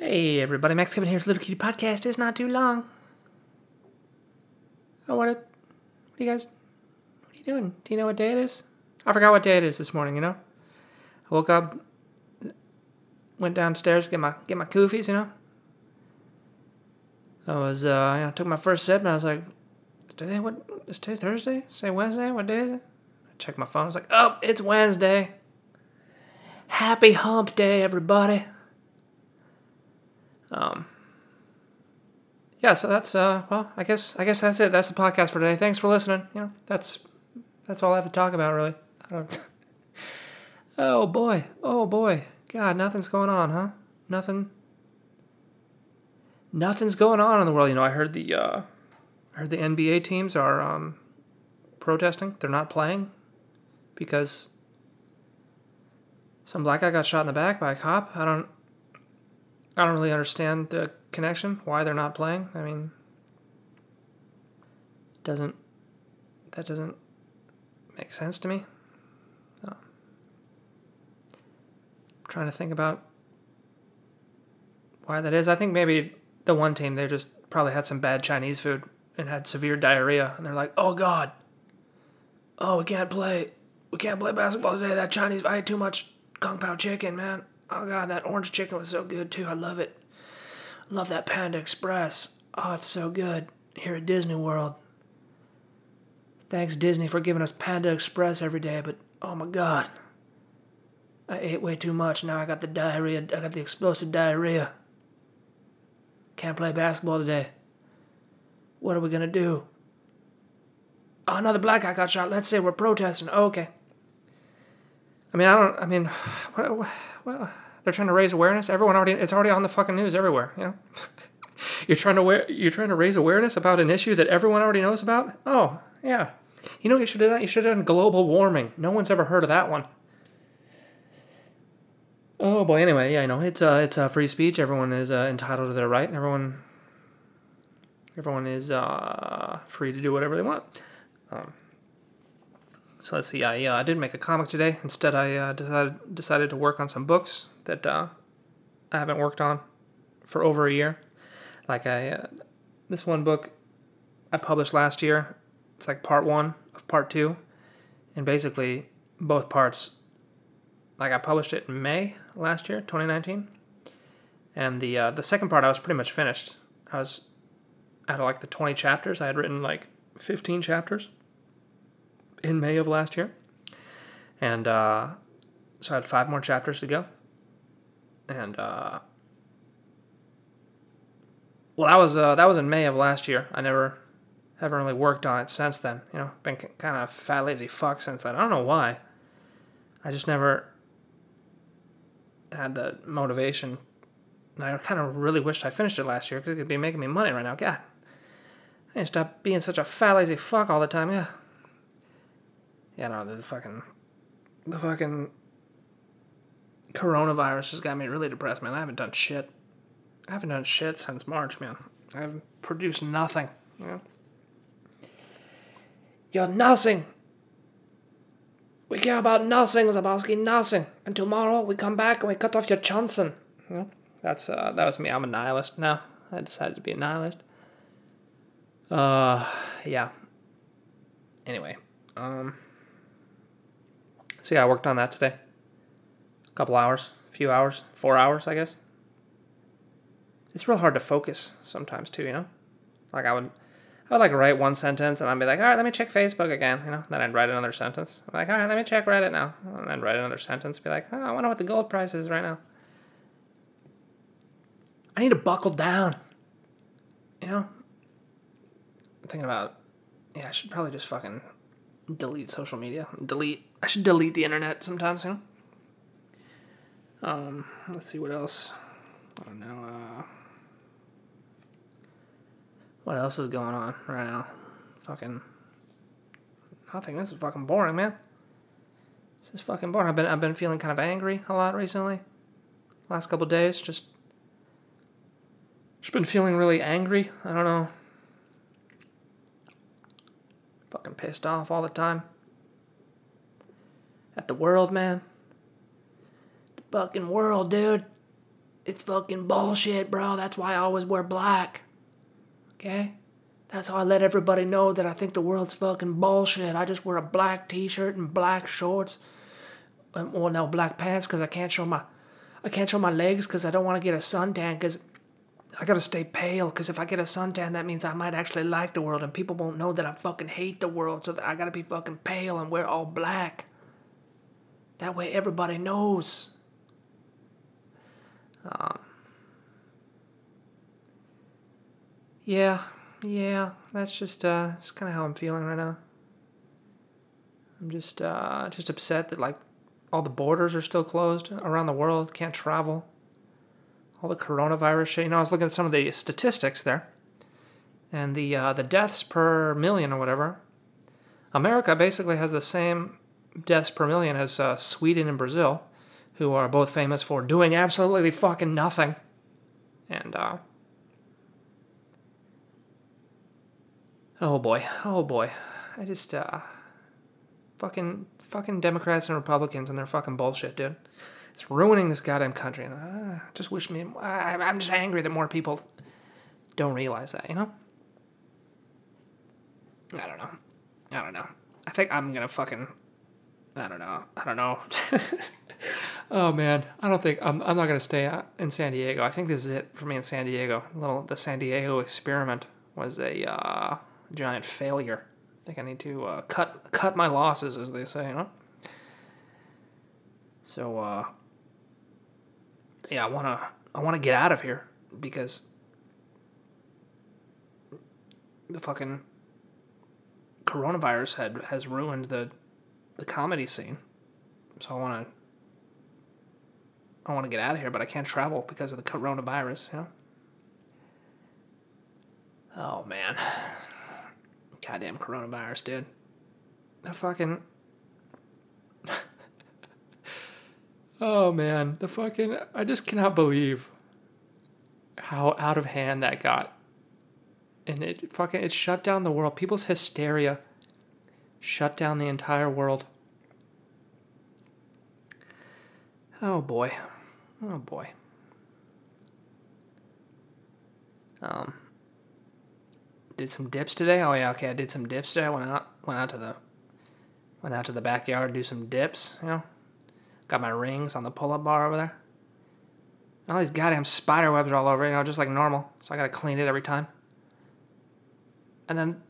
Hey everybody, Max Kevin here's Little Kitty Podcast. It's not too long. Oh, what? It? What are you guys? What are you doing? Do you know what day it is? I forgot what day it is this morning. You know, I woke up, went downstairs get my get my koofies. You know, I was uh, you know took my first sip and I was like, today what? Is today Thursday? Say Wednesday? What day is it? I checked my phone. I was like, oh, it's Wednesday. Happy Hump Day, everybody. Um. Yeah, so that's uh. Well, I guess I guess that's it. That's the podcast for today. Thanks for listening. You know, that's that's all I have to talk about, really. I don't. oh boy, oh boy, God, nothing's going on, huh? Nothing. Nothing's going on in the world. You know, I heard the uh, I heard the NBA teams are um, protesting. They're not playing because some black guy got shot in the back by a cop. I don't. I don't really understand the connection. Why they're not playing? I mean, doesn't that doesn't make sense to me? No. trying to think about why that is. I think maybe the one team they just probably had some bad Chinese food and had severe diarrhea, and they're like, "Oh God, oh we can't play, we can't play basketball today. That Chinese, I ate too much kung pao chicken, man. Oh God, that orange chicken was so good too. I love it. Love that Panda Express. Oh, it's so good here at Disney World. Thanks Disney for giving us Panda Express every day, but oh my God, I ate way too much. Now I got the diarrhea. I got the explosive diarrhea. Can't play basketball today. What are we gonna do? Oh, another black guy got shot. Let's say we're protesting. Oh, okay. I mean, I don't. I mean, what, well, they're trying to raise awareness. Everyone already. It's already on the fucking news everywhere. You know. you're trying to wear. You're trying to raise awareness about an issue that everyone already knows about. Oh yeah. You know you should have done? You should have done global warming. No one's ever heard of that one. Oh boy. Anyway, yeah, I know it's uh it's uh, free speech. Everyone is uh, entitled to their right. And everyone. Everyone is uh, free to do whatever they want. Um, so let's see. I uh, I didn't make a comic today. Instead, I uh, decided decided to work on some books that uh, I haven't worked on for over a year. Like I, uh, this one book I published last year. It's like part one of part two, and basically both parts. Like I published it in May last year, 2019, and the uh, the second part I was pretty much finished. I was out of like the 20 chapters. I had written like 15 chapters in May of last year, and uh, so I had five more chapters to go. And uh, well, that was uh, that was in May of last year. I never haven't really worked on it since then. You know, been kind of fat lazy fuck since then. I don't know why. I just never had the motivation. And I kind of really wished I finished it last year because it could be making me money right now. God, I need to stop being such a fat lazy fuck all the time. Yeah. Yeah, no, the fucking, the fucking coronavirus has got me really depressed, man. I haven't done shit. I haven't done shit since March, man. I've produced nothing. You know? You're nothing. We care about nothing, Zabowski, nothing. And tomorrow we come back and we cut off your Johnson. Know? That's uh, that was me. I'm a nihilist now. I decided to be a nihilist. Uh, yeah. Anyway, um. So yeah, I worked on that today. A couple hours, a few hours, four hours, I guess. It's real hard to focus sometimes too, you know. Like I would, I would like write one sentence and I'd be like, all right, let me check Facebook again, you know. Then I'd write another sentence. I'm like, all right, let me check Reddit now, and then write another sentence. Be like, oh, I wonder what the gold price is right now. I need to buckle down. You know. I'm thinking about, yeah, I should probably just fucking delete social media. Delete. I should delete the internet sometimes, you know. Um, let's see what else. I don't know. Uh, what else is going on right now? Fucking nothing. This is fucking boring, man. This is fucking boring. I've been I've been feeling kind of angry a lot recently. Last couple days, just just been feeling really angry. I don't know. Fucking pissed off all the time. At the world, man. The fucking world, dude. it's fucking bullshit, bro. That's why I always wear black. Okay? That's how I let everybody know that I think the world's fucking bullshit. I just wear a black t-shirt and black shorts. Um, well, no, black pants because I can't show my, I can't show my legs because I don't want to get a suntan because I gotta stay pale because if I get a suntan, that means I might actually like the world and people won't know that I fucking hate the world. So I gotta be fucking pale and wear all black. That way everybody knows. Um, yeah, yeah, that's just uh, that's kind of how I'm feeling right now. I'm just uh, just upset that like all the borders are still closed around the world, can't travel. All the coronavirus shit. You know, I was looking at some of the statistics there, and the uh, the deaths per million or whatever. America basically has the same deaths per million as uh, Sweden and Brazil, who are both famous for doing absolutely fucking nothing. And uh, Oh boy, oh boy. I just, uh, fucking, fucking Democrats and Republicans and their fucking bullshit, dude. It's ruining this goddamn country. And I uh, just wish me, I, I'm just angry that more people don't realize that, you know? I don't know. I don't know. I think I'm gonna fucking, I don't know. I don't know. oh man, I don't think I'm. I'm not gonna stay in San Diego. I think this is it for me in San Diego. little the San Diego experiment was a uh, giant failure. I think I need to uh, cut cut my losses, as they say, you know. So, uh, yeah, I wanna I wanna get out of here because the fucking coronavirus had has ruined the the comedy scene. So I wanna I wanna get out of here, but I can't travel because of the coronavirus, you know. Oh man. Goddamn coronavirus, dude. The fucking. oh man, the fucking. I just cannot believe how out of hand that got. And it fucking. It shut down the world. People's hysteria shut down the entire world. Oh boy. Oh boy. Um did some dips today. Oh yeah, okay, I did some dips today. I went out went out to the went out to the backyard to do some dips, you know. Got my rings on the pull up bar over there. All these goddamn spider webs are all over, you know, just like normal. So I gotta clean it every time. And then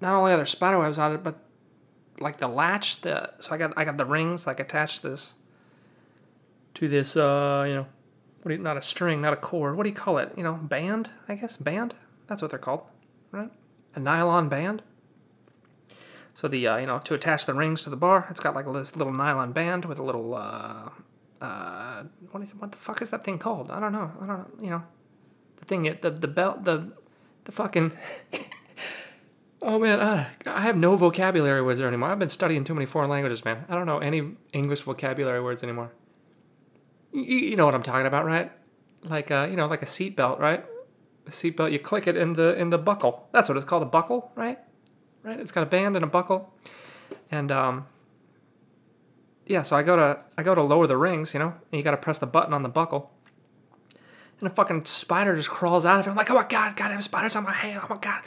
not only are there spider webs on it, but like the latch, the so I got I got the rings like attached this to this uh, you know, what do you, not a string, not a cord. What do you call it? You know, band, I guess. Band? That's what they're called right? A nylon band. So the uh, you know to attach the rings to the bar, it's got like this little nylon band with a little uh, uh, what is what the fuck is that thing called? I don't know. I don't know. You know, the thing the the belt the the fucking. oh man, uh, I have no vocabulary words anymore. I've been studying too many foreign languages, man. I don't know any English vocabulary words anymore. You, you know what I'm talking about, right? Like uh, you know, like a seat belt, right? the seatbelt, you click it in the in the buckle. That's what it's called, a buckle, right? Right? It's got a band and a buckle. And um yeah, so I go to I go to lower the rings, you know, and you got to press the button on the buckle. And a fucking spider just crawls out of it. I'm like, oh my god, goddamn spider's on my hand. Oh my god.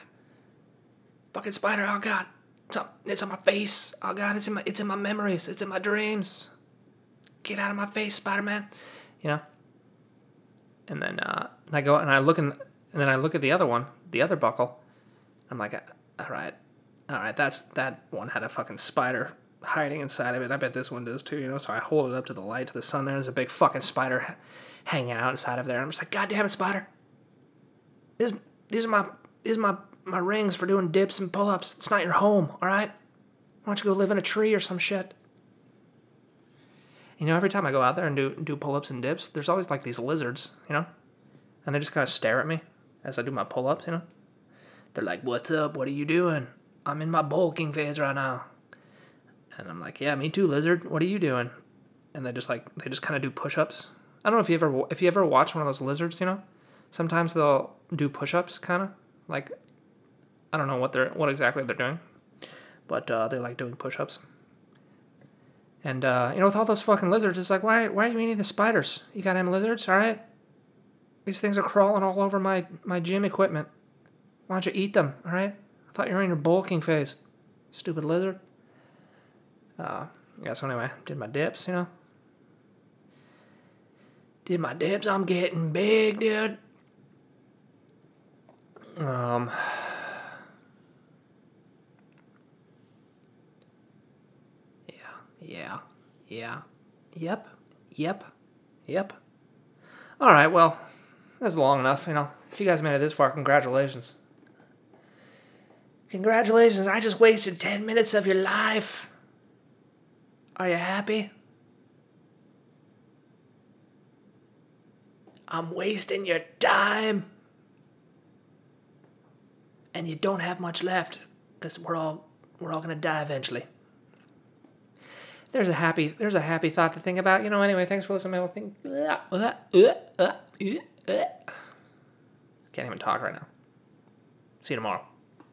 Fucking spider, oh god. It's on, it's on my face. Oh god, it's in my it's in my memories. It's in my dreams. Get out of my face, Spider Man. You know? And then uh, and I go and I look in and then I look at the other one, the other buckle. I'm like, all right, all right, that's that one had a fucking spider hiding inside of it. I bet this one does too, you know. So I hold it up to the light, to the sun. There, there's a big fucking spider hanging out inside of there. I'm just like, God damn it, spider! These these are my these are my my rings for doing dips and pull ups. It's not your home, all right? Why don't you go live in a tree or some shit? You know, every time I go out there and do do pull ups and dips, there's always like these lizards, you know, and they just kind of stare at me as I do my pull ups, you know? They're like, What's up? What are you doing? I'm in my bulking phase right now. And I'm like, Yeah, me too, lizard. What are you doing? And they just like they just kind of do push ups. I don't know if you ever if you ever watch one of those lizards, you know? Sometimes they'll do push ups kind of. Like I don't know what they're what exactly they're doing. But uh, they like doing push ups. And uh, you know, with all those fucking lizards, it's like, why why are you eating the spiders? You got any lizards, all right? These things are crawling all over my, my gym equipment. Why don't you eat them, all right? I thought you were in your bulking phase. Stupid lizard. Uh, yeah, so anyway, did my dips, you know? Did my dips. I'm getting big, dude. Um, yeah, yeah, yep, yep, yep. All right, well, that's long enough, you know. If you guys made it this far, congratulations. Congratulations, I just wasted 10 minutes of your life. Are you happy? I'm wasting your time. And you don't have much left because we're all we're all going to die eventually. There's a happy there's a happy thought to think about. You know, anyway, thanks for listening. I think can't even talk right now. See you tomorrow.